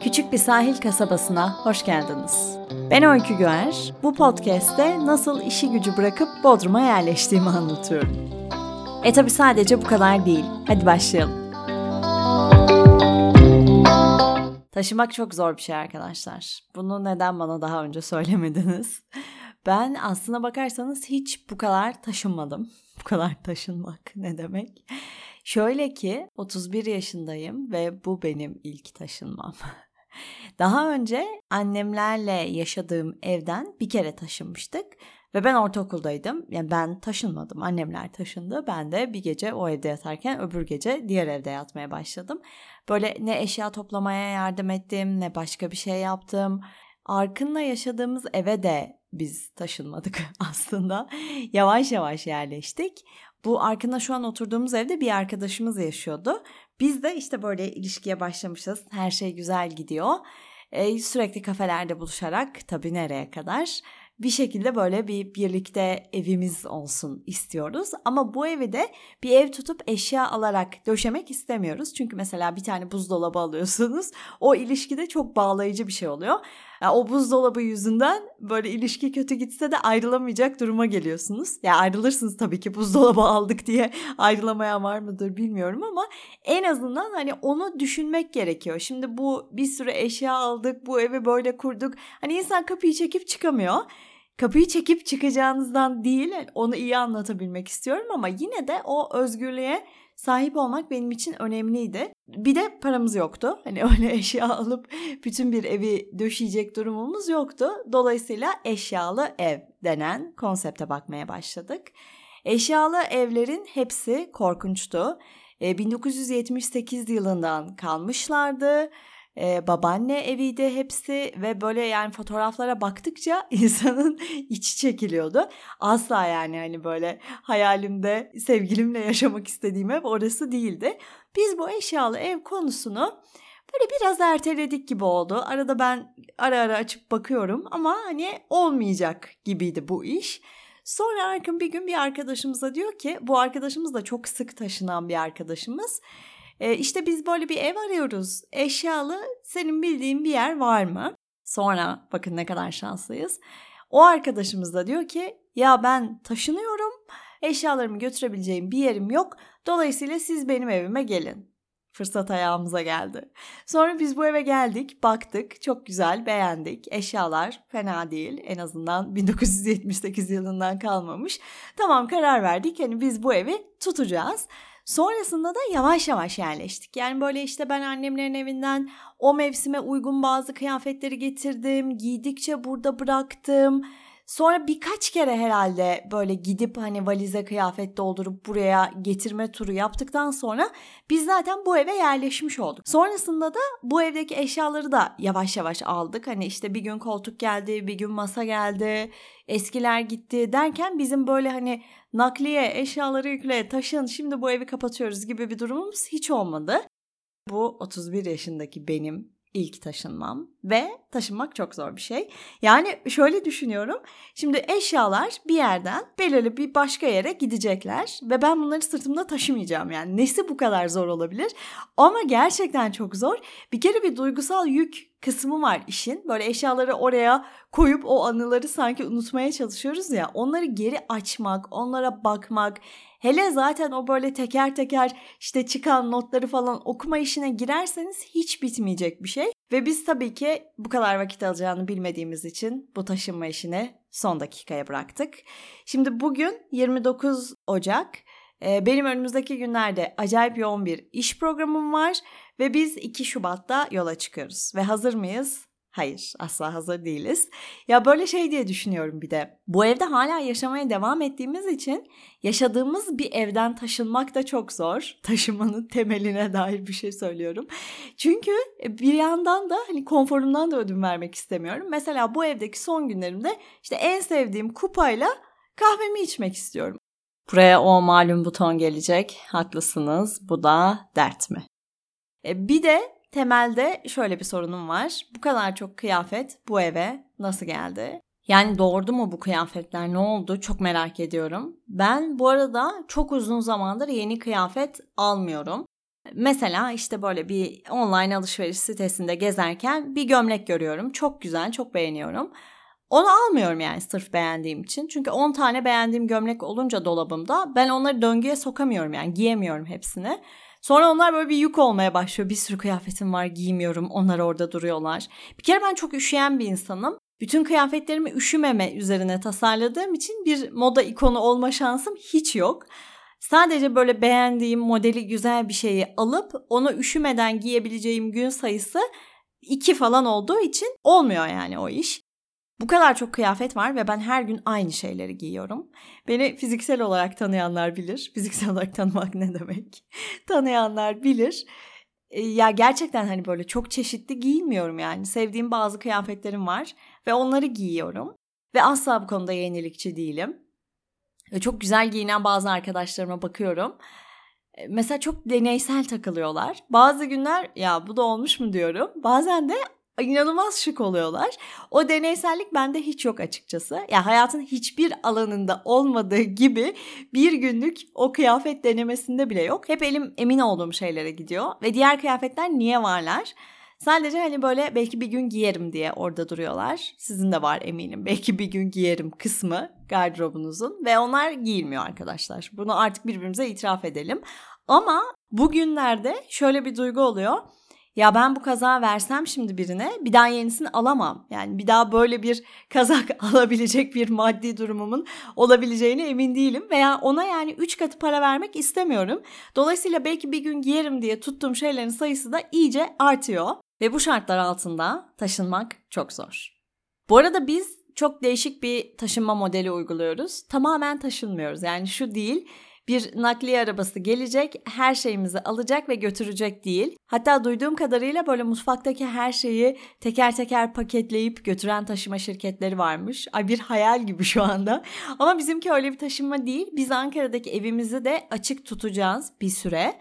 Küçük bir sahil kasabasına hoş geldiniz. Ben Öykü Güer. Bu podcast'te nasıl işi gücü bırakıp Bodrum'a yerleştiğimi anlatıyorum. E tabi sadece bu kadar değil. Hadi başlayalım. Taşımak çok zor bir şey arkadaşlar. Bunu neden bana daha önce söylemediniz? Ben aslına bakarsanız hiç bu kadar taşınmadım. Bu kadar taşınmak ne demek? Şöyle ki 31 yaşındayım ve bu benim ilk taşınmam. Daha önce annemlerle yaşadığım evden bir kere taşınmıştık ve ben ortaokuldaydım. Yani ben taşınmadım. Annemler taşındı. Ben de bir gece o evde yatarken öbür gece diğer evde yatmaya başladım. Böyle ne eşya toplamaya yardım ettim ne başka bir şey yaptım. Arkın'la yaşadığımız eve de biz taşınmadık aslında. Yavaş yavaş yerleştik. Bu Arkın'la şu an oturduğumuz evde bir arkadaşımız yaşıyordu. Biz de işte böyle ilişkiye başlamışız. Her şey güzel gidiyor. Ee, sürekli kafelerde buluşarak tabii nereye kadar bir şekilde böyle bir birlikte evimiz olsun istiyoruz. Ama bu evi de bir ev tutup eşya alarak döşemek istemiyoruz. Çünkü mesela bir tane buzdolabı alıyorsunuz. O ilişkide çok bağlayıcı bir şey oluyor. Yani o buzdolabı yüzünden böyle ilişki kötü gitse de ayrılamayacak duruma geliyorsunuz. Ya yani ayrılırsınız tabii ki buzdolabı aldık diye ayrılamayan var mıdır bilmiyorum ama en azından hani onu düşünmek gerekiyor. Şimdi bu bir sürü eşya aldık, bu evi böyle kurduk. Hani insan kapıyı çekip çıkamıyor kapıyı çekip çıkacağınızdan değil onu iyi anlatabilmek istiyorum ama yine de o özgürlüğe sahip olmak benim için önemliydi. Bir de paramız yoktu. Hani öyle eşya alıp bütün bir evi döşeyecek durumumuz yoktu. Dolayısıyla eşyalı ev denen konsepte bakmaya başladık. Eşyalı evlerin hepsi korkunçtu. 1978 e, yılından kalmışlardı e, babaanne eviydi hepsi ve böyle yani fotoğraflara baktıkça insanın içi çekiliyordu. Asla yani hani böyle hayalimde sevgilimle yaşamak istediğim ev orası değildi. Biz bu eşyalı ev konusunu böyle biraz erteledik gibi oldu. Arada ben ara ara açıp bakıyorum ama hani olmayacak gibiydi bu iş. Sonra Arkın bir gün bir arkadaşımıza diyor ki bu arkadaşımız da çok sık taşınan bir arkadaşımız. E, işte biz böyle bir ev arıyoruz. Eşyalı senin bildiğin bir yer var mı? Sonra bakın ne kadar şanslıyız. O arkadaşımız da diyor ki ya ben taşınıyorum. Eşyalarımı götürebileceğim bir yerim yok. Dolayısıyla siz benim evime gelin. Fırsat ayağımıza geldi. Sonra biz bu eve geldik, baktık. Çok güzel, beğendik. Eşyalar fena değil. En azından 1978 yılından kalmamış. Tamam karar verdik. Hani biz bu evi tutacağız. Sonrasında da yavaş yavaş yerleştik. Yani böyle işte ben annemlerin evinden o mevsime uygun bazı kıyafetleri getirdim. Giydikçe burada bıraktım. Sonra birkaç kere herhalde böyle gidip hani valize kıyafet doldurup buraya getirme turu yaptıktan sonra biz zaten bu eve yerleşmiş olduk. Sonrasında da bu evdeki eşyaları da yavaş yavaş aldık. Hani işte bir gün koltuk geldi, bir gün masa geldi, eskiler gitti derken bizim böyle hani nakliye, eşyaları yükle, taşın, şimdi bu evi kapatıyoruz gibi bir durumumuz hiç olmadı. Bu 31 yaşındaki benim ilk taşınmam ve taşınmak çok zor bir şey. Yani şöyle düşünüyorum. Şimdi eşyalar bir yerden belirli bir başka yere gidecekler ve ben bunları sırtımda taşımayacağım. Yani nesi bu kadar zor olabilir? Ama gerçekten çok zor. Bir kere bir duygusal yük kısmı var işin. Böyle eşyaları oraya koyup o anıları sanki unutmaya çalışıyoruz ya. Onları geri açmak, onlara bakmak, hele zaten o böyle teker teker işte çıkan notları falan okuma işine girerseniz hiç bitmeyecek bir şey. Ve biz tabii ki bu kadar vakit alacağını bilmediğimiz için bu taşınma işini son dakikaya bıraktık. Şimdi bugün 29 Ocak. Ee, benim önümüzdeki günlerde acayip yoğun bir iş programım var ve biz 2 Şubat'ta yola çıkıyoruz. Ve hazır mıyız? Hayır, asla hazır değiliz. Ya böyle şey diye düşünüyorum bir de. Bu evde hala yaşamaya devam ettiğimiz için yaşadığımız bir evden taşınmak da çok zor. Taşımanın temeline dair bir şey söylüyorum. Çünkü e, bir yandan da hani konforumdan da ödün vermek istemiyorum. Mesela bu evdeki son günlerimde işte en sevdiğim kupayla kahvemi içmek istiyorum. Buraya o malum buton gelecek. Haklısınız. Bu da dert mi? E, bir de temelde şöyle bir sorunum var. Bu kadar çok kıyafet bu eve nasıl geldi? Yani doğurdu mu bu kıyafetler ne oldu çok merak ediyorum. Ben bu arada çok uzun zamandır yeni kıyafet almıyorum. Mesela işte böyle bir online alışveriş sitesinde gezerken bir gömlek görüyorum. Çok güzel, çok beğeniyorum. Onu almıyorum yani sırf beğendiğim için. Çünkü 10 tane beğendiğim gömlek olunca dolabımda ben onları döngüye sokamıyorum yani giyemiyorum hepsini. Sonra onlar böyle bir yük olmaya başlıyor. Bir sürü kıyafetim var giymiyorum. Onlar orada duruyorlar. Bir kere ben çok üşüyen bir insanım. Bütün kıyafetlerimi üşümeme üzerine tasarladığım için bir moda ikonu olma şansım hiç yok. Sadece böyle beğendiğim modeli güzel bir şeyi alıp onu üşümeden giyebileceğim gün sayısı iki falan olduğu için olmuyor yani o iş. Bu kadar çok kıyafet var ve ben her gün aynı şeyleri giyiyorum. Beni fiziksel olarak tanıyanlar bilir. Fiziksel olarak tanımak ne demek? tanıyanlar bilir. E, ya gerçekten hani böyle çok çeşitli giymiyorum yani. Sevdiğim bazı kıyafetlerim var ve onları giyiyorum. Ve asla bu konuda yenilikçi değilim. Çok güzel giyinen bazı arkadaşlarıma bakıyorum. E, mesela çok deneysel takılıyorlar. Bazı günler ya bu da olmuş mu diyorum. Bazen de inanılmaz şık oluyorlar. O deneysellik bende hiç yok açıkçası. Ya yani hayatın hiçbir alanında olmadığı gibi bir günlük o kıyafet denemesinde bile yok. Hep elim emin olduğum şeylere gidiyor ve diğer kıyafetler niye varlar? Sadece hani böyle belki bir gün giyerim diye orada duruyorlar. Sizin de var eminim. Belki bir gün giyerim kısmı gardırobunuzun ve onlar giyilmiyor arkadaşlar. Bunu artık birbirimize itiraf edelim. Ama bugünlerde şöyle bir duygu oluyor ya ben bu kazağı versem şimdi birine bir daha yenisini alamam. Yani bir daha böyle bir kazak alabilecek bir maddi durumumun olabileceğine emin değilim. Veya ona yani 3 katı para vermek istemiyorum. Dolayısıyla belki bir gün giyerim diye tuttuğum şeylerin sayısı da iyice artıyor. Ve bu şartlar altında taşınmak çok zor. Bu arada biz çok değişik bir taşınma modeli uyguluyoruz. Tamamen taşınmıyoruz. Yani şu değil bir nakliye arabası gelecek, her şeyimizi alacak ve götürecek değil. Hatta duyduğum kadarıyla böyle mutfaktaki her şeyi teker teker paketleyip götüren taşıma şirketleri varmış. Ay bir hayal gibi şu anda. Ama bizimki öyle bir taşınma değil. Biz Ankara'daki evimizi de açık tutacağız bir süre.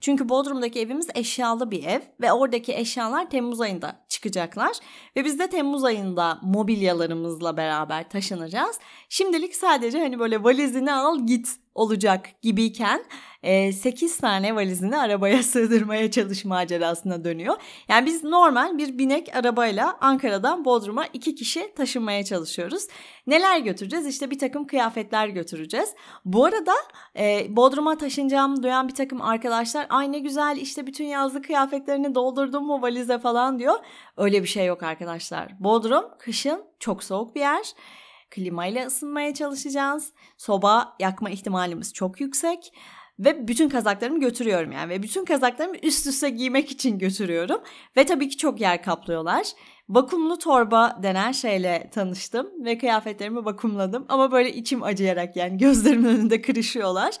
Çünkü Bodrum'daki evimiz eşyalı bir ev ve oradaki eşyalar Temmuz ayında çıkacaklar. Ve biz de Temmuz ayında mobilyalarımızla beraber taşınacağız. Şimdilik sadece hani böyle valizini al git olacak gibiyken 8 tane valizini arabaya sığdırmaya çalış macerasına dönüyor. Yani biz normal bir binek arabayla Ankara'dan Bodrum'a iki kişi taşınmaya çalışıyoruz. Neler götüreceğiz? İşte bir takım kıyafetler götüreceğiz. Bu arada Bodrum'a taşınacağımı duyan bir takım arkadaşlar ay ne güzel işte bütün yazlık kıyafetlerini doldurdum mu valize falan diyor. Öyle bir şey yok arkadaşlar. Bodrum kışın çok soğuk bir yer klimayla ısınmaya çalışacağız. Soba yakma ihtimalimiz çok yüksek. Ve bütün kazaklarımı götürüyorum yani. Ve bütün kazaklarımı üst üste giymek için götürüyorum. Ve tabii ki çok yer kaplıyorlar. Vakumlu torba denen şeyle tanıştım ve kıyafetlerimi vakumladım. Ama böyle içim acıyarak yani gözlerimin önünde kırışıyorlar.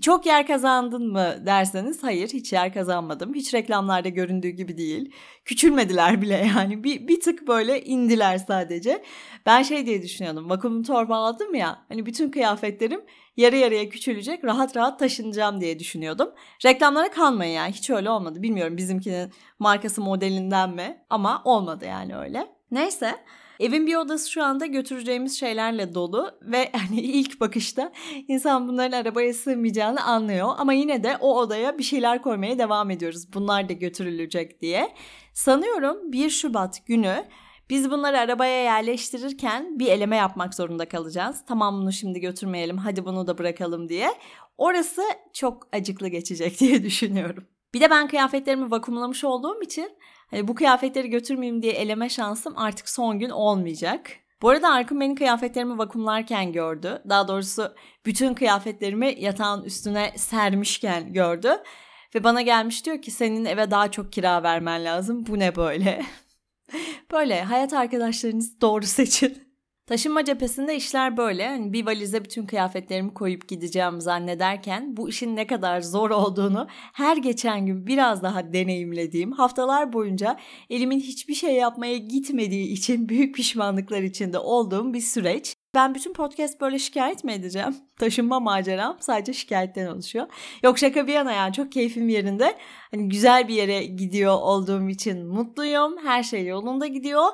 Çok yer kazandın mı derseniz hayır hiç yer kazanmadım. Hiç reklamlarda göründüğü gibi değil. Küçülmediler bile yani bir, bir tık böyle indiler sadece. Ben şey diye düşünüyordum vakumlu torba aldım ya hani bütün kıyafetlerim yarı yarıya küçülecek rahat rahat taşınacağım diye düşünüyordum. Reklamlara kalmayın yani hiç öyle olmadı. Bilmiyorum bizimkinin markası modelinden mi ama olmadı yani öyle. Neyse Evin bir odası şu anda götüreceğimiz şeylerle dolu ve hani ilk bakışta insan bunların arabaya sığmayacağını anlıyor ama yine de o odaya bir şeyler koymaya devam ediyoruz. Bunlar da götürülecek diye. Sanıyorum 1 Şubat günü biz bunları arabaya yerleştirirken bir eleme yapmak zorunda kalacağız. Tamam bunu şimdi götürmeyelim hadi bunu da bırakalım diye. Orası çok acıklı geçecek diye düşünüyorum. Bir de ben kıyafetlerimi vakumlamış olduğum için hani bu kıyafetleri götürmeyeyim diye eleme şansım artık son gün olmayacak. Bu arada Arkın benim kıyafetlerimi vakumlarken gördü. Daha doğrusu bütün kıyafetlerimi yatağın üstüne sermişken gördü. Ve bana gelmiş diyor ki senin eve daha çok kira vermen lazım. Bu ne böyle? böyle hayat arkadaşlarınızı doğru seçin. Taşınma cephesinde işler böyle. Hani bir valize bütün kıyafetlerimi koyup gideceğim zannederken bu işin ne kadar zor olduğunu her geçen gün biraz daha deneyimlediğim haftalar boyunca elimin hiçbir şey yapmaya gitmediği için büyük pişmanlıklar içinde olduğum bir süreç. Ben bütün podcast böyle şikayet mi edeceğim? Taşınma maceram sadece şikayetten oluşuyor. Yok şaka bir yana yani çok keyfim yerinde. Hani güzel bir yere gidiyor olduğum için mutluyum. Her şey yolunda gidiyor.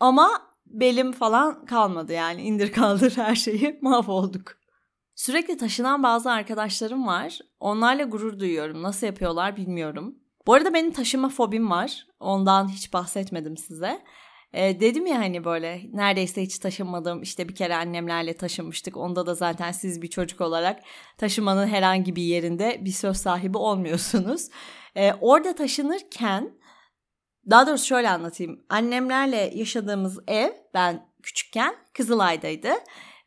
Ama belim falan kalmadı yani indir kaldır her şeyi mahvolduk. Sürekli taşınan bazı arkadaşlarım var. Onlarla gurur duyuyorum. Nasıl yapıyorlar bilmiyorum. Bu arada benim taşıma fobim var. Ondan hiç bahsetmedim size. Ee, dedim ya hani böyle neredeyse hiç taşınmadım. İşte bir kere annemlerle taşınmıştık. Onda da zaten siz bir çocuk olarak taşımanın herhangi bir yerinde bir söz sahibi olmuyorsunuz. Ee, orada taşınırken daha doğrusu şöyle anlatayım. Annemlerle yaşadığımız ev ben küçükken Kızılay'daydı.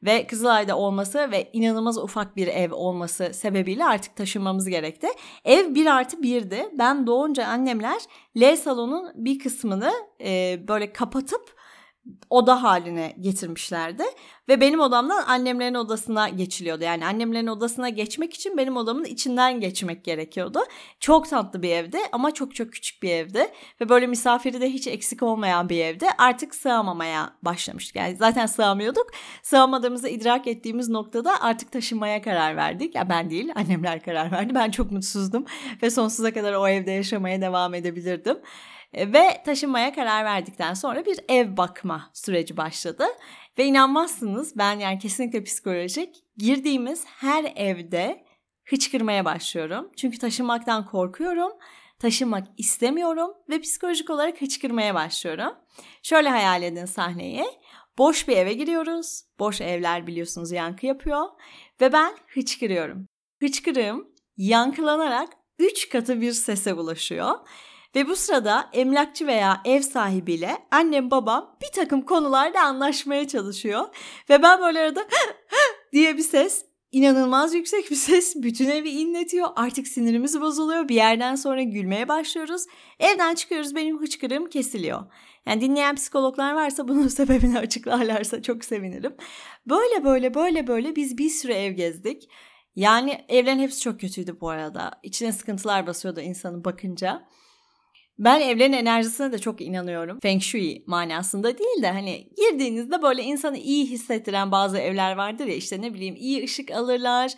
Ve Kızılay'da olması ve inanılmaz ufak bir ev olması sebebiyle artık taşınmamız gerekti. Ev bir artı birdi. Ben doğunca annemler L salonun bir kısmını e, böyle kapatıp oda haline getirmişlerdi. Ve benim odamdan annemlerin odasına geçiliyordu. Yani annemlerin odasına geçmek için benim odamın içinden geçmek gerekiyordu. Çok tatlı bir evdi ama çok çok küçük bir evdi. Ve böyle misafiri de hiç eksik olmayan bir evdi. Artık sığamamaya başlamıştık. Yani zaten sığamıyorduk. Sığamadığımızı idrak ettiğimiz noktada artık taşınmaya karar verdik. Ya ben değil annemler karar verdi. Ben çok mutsuzdum ve sonsuza kadar o evde yaşamaya devam edebilirdim. E, ve taşınmaya karar verdikten sonra bir ev bakma süreci başladı. Ve inanmazsınız ben yani kesinlikle psikolojik girdiğimiz her evde hıçkırmaya başlıyorum. Çünkü taşınmaktan korkuyorum. Taşınmak istemiyorum ve psikolojik olarak hıçkırmaya başlıyorum. Şöyle hayal edin sahneyi. Boş bir eve giriyoruz. Boş evler biliyorsunuz yankı yapıyor. Ve ben hıçkırıyorum. Hıçkırığım yankılanarak 3 katı bir sese ulaşıyor. Ve bu sırada emlakçı veya ev sahibiyle annem babam bir takım konularda anlaşmaya çalışıyor. Ve ben böyle arada diye bir ses inanılmaz yüksek bir ses bütün evi inletiyor. Artık sinirimiz bozuluyor. Bir yerden sonra gülmeye başlıyoruz. Evden çıkıyoruz benim hıçkırığım kesiliyor. Yani dinleyen psikologlar varsa bunun sebebini açıklarlarsa çok sevinirim. Böyle böyle böyle böyle biz bir sürü ev gezdik. Yani evlerin hepsi çok kötüydü bu arada. İçine sıkıntılar basıyordu insanın bakınca. Ben evlerin enerjisine de çok inanıyorum. Feng Shui manasında değil de hani girdiğinizde böyle insanı iyi hissettiren bazı evler vardır ya işte ne bileyim iyi ışık alırlar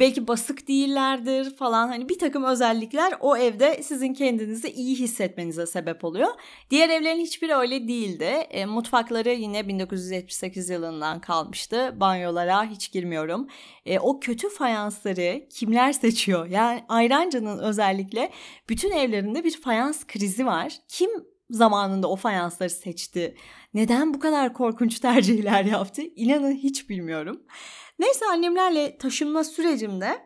belki basık değillerdir falan hani bir takım özellikler o evde sizin kendinizi iyi hissetmenize sebep oluyor. Diğer evlerin hiçbiri öyle değildi. E, mutfakları yine 1978 yılından kalmıştı. Banyolara hiç girmiyorum. E, o kötü fayansları kimler seçiyor? Yani Ayranca'nın özellikle bütün evlerinde bir fayans krizi var. Kim zamanında o fayansları seçti? Neden bu kadar korkunç tercihler yaptı? İnanın hiç bilmiyorum. Neyse annemlerle taşınma sürecimde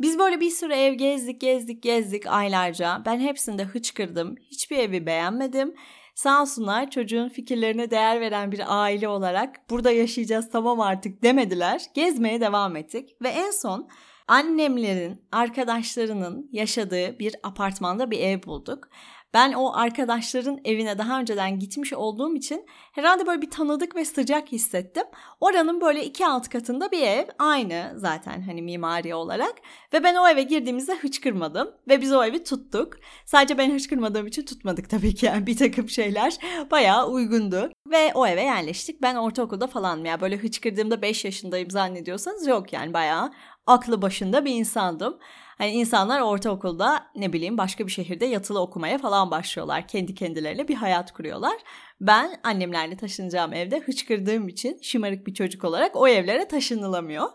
biz böyle bir sürü ev gezdik gezdik gezdik aylarca. Ben hepsinde hıçkırdım. Hiçbir evi beğenmedim. Sağ olsunlar çocuğun fikirlerine değer veren bir aile olarak burada yaşayacağız tamam artık demediler. Gezmeye devam ettik ve en son annemlerin arkadaşlarının yaşadığı bir apartmanda bir ev bulduk. Ben o arkadaşların evine daha önceden gitmiş olduğum için herhalde böyle bir tanıdık ve sıcak hissettim. Oranın böyle iki alt katında bir ev aynı zaten hani mimari olarak ve ben o eve girdiğimizde hıçkırmadım ve biz o evi tuttuk. Sadece ben hıçkırmadığım için tutmadık tabii ki yani bir takım şeyler bayağı uygundu ve o eve yerleştik. Ben ortaokulda falan ya böyle hıçkırdığımda 5 yaşındayım zannediyorsanız yok yani bayağı aklı başında bir insandım. Hani insanlar ortaokulda ne bileyim başka bir şehirde yatılı okumaya falan başlıyorlar. Kendi kendilerine bir hayat kuruyorlar. Ben annemlerle taşınacağım evde hıçkırdığım için şımarık bir çocuk olarak o evlere taşınılamıyor.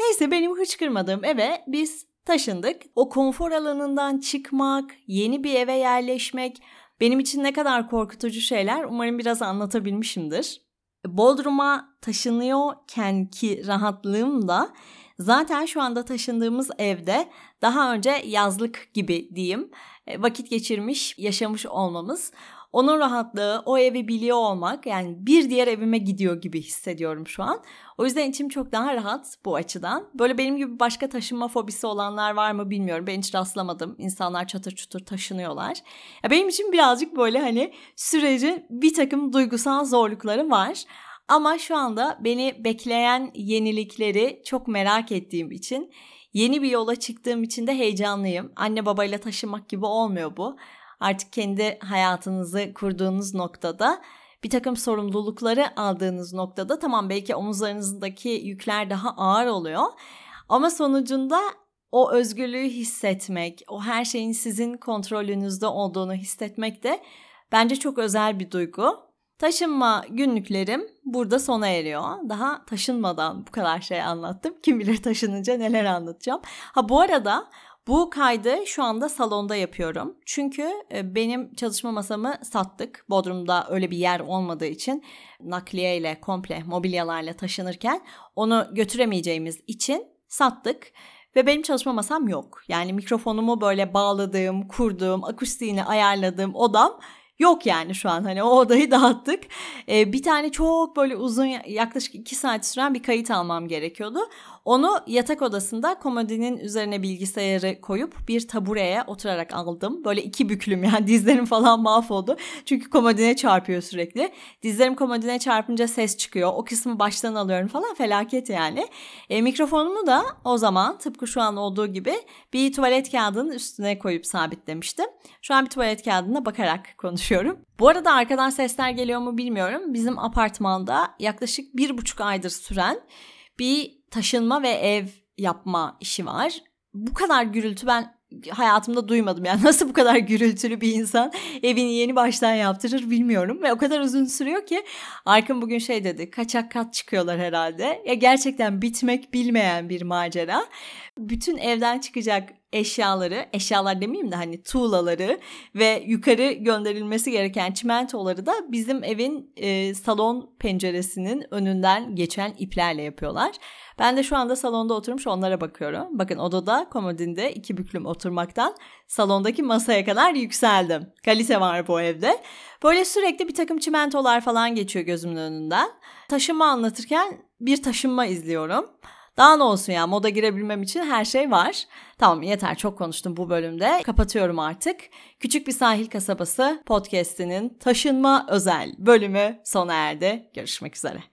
Neyse benim hıçkırmadığım eve biz taşındık. O konfor alanından çıkmak, yeni bir eve yerleşmek benim için ne kadar korkutucu şeyler umarım biraz anlatabilmişimdir. Bodrum'a taşınıyorken ki rahatlığım da Zaten şu anda taşındığımız evde daha önce yazlık gibi diyeyim e, vakit geçirmiş, yaşamış olmamız. Onun rahatlığı, o evi biliyor olmak yani bir diğer evime gidiyor gibi hissediyorum şu an. O yüzden içim çok daha rahat bu açıdan. Böyle benim gibi başka taşınma fobisi olanlar var mı bilmiyorum. Ben hiç rastlamadım. İnsanlar çatır çutur taşınıyorlar. Ya benim için birazcık böyle hani sürecin bir takım duygusal zorlukları var. Ama şu anda beni bekleyen yenilikleri çok merak ettiğim için yeni bir yola çıktığım için de heyecanlıyım. Anne babayla taşımak gibi olmuyor bu. Artık kendi hayatınızı kurduğunuz noktada bir takım sorumlulukları aldığınız noktada tamam belki omuzlarınızdaki yükler daha ağır oluyor. Ama sonucunda o özgürlüğü hissetmek, o her şeyin sizin kontrolünüzde olduğunu hissetmek de bence çok özel bir duygu. Taşınma günlüklerim burada sona eriyor. Daha taşınmadan bu kadar şey anlattım. Kim bilir taşınınca neler anlatacağım. Ha bu arada bu kaydı şu anda salonda yapıyorum. Çünkü e, benim çalışma masamı sattık. Bodrum'da öyle bir yer olmadığı için nakliye ile komple mobilyalarla taşınırken onu götüremeyeceğimiz için sattık. Ve benim çalışma masam yok. Yani mikrofonumu böyle bağladığım, kurduğum, akustiğini ayarladığım odam yok yani şu an hani o odayı dağıttık. Ee, bir tane çok böyle uzun yaklaşık iki saat süren bir kayıt almam gerekiyordu. Onu yatak odasında komodinin üzerine bilgisayarı koyup bir tabureye oturarak aldım. Böyle iki büklüm yani dizlerim falan mahvoldu. Çünkü komodine çarpıyor sürekli. Dizlerim komodine çarpınca ses çıkıyor. O kısmı baştan alıyorum falan felaket yani. E, mikrofonumu da o zaman tıpkı şu an olduğu gibi bir tuvalet kağıdının üstüne koyup sabitlemiştim. Şu an bir tuvalet kağıdına bakarak konuşuyorum. Bu arada arkadan sesler geliyor mu bilmiyorum. Bizim apartmanda yaklaşık bir buçuk aydır süren bir taşınma ve ev yapma işi var. Bu kadar gürültü ben hayatımda duymadım. Yani nasıl bu kadar gürültülü bir insan evini yeni baştan yaptırır bilmiyorum. Ve o kadar uzun sürüyor ki Arkın bugün şey dedi kaçak kat çıkıyorlar herhalde. Ya gerçekten bitmek bilmeyen bir macera. Bütün evden çıkacak eşyaları, eşyalar demeyeyim de hani tuğlaları ve yukarı gönderilmesi gereken çimentoları da bizim evin e, salon penceresinin önünden geçen iplerle yapıyorlar. Ben de şu anda salonda oturmuş onlara bakıyorum. Bakın odada komodinde iki büklüm oturmaktan salondaki masaya kadar yükseldim. Kalite var bu evde. Böyle sürekli bir takım çimentolar falan geçiyor gözümün önünden. Taşınma anlatırken bir taşınma izliyorum. Daha ne olsun ya moda girebilmem için her şey var. Tamam yeter çok konuştum bu bölümde. Kapatıyorum artık. Küçük bir sahil kasabası podcast'inin taşınma özel bölümü sona erdi. Görüşmek üzere.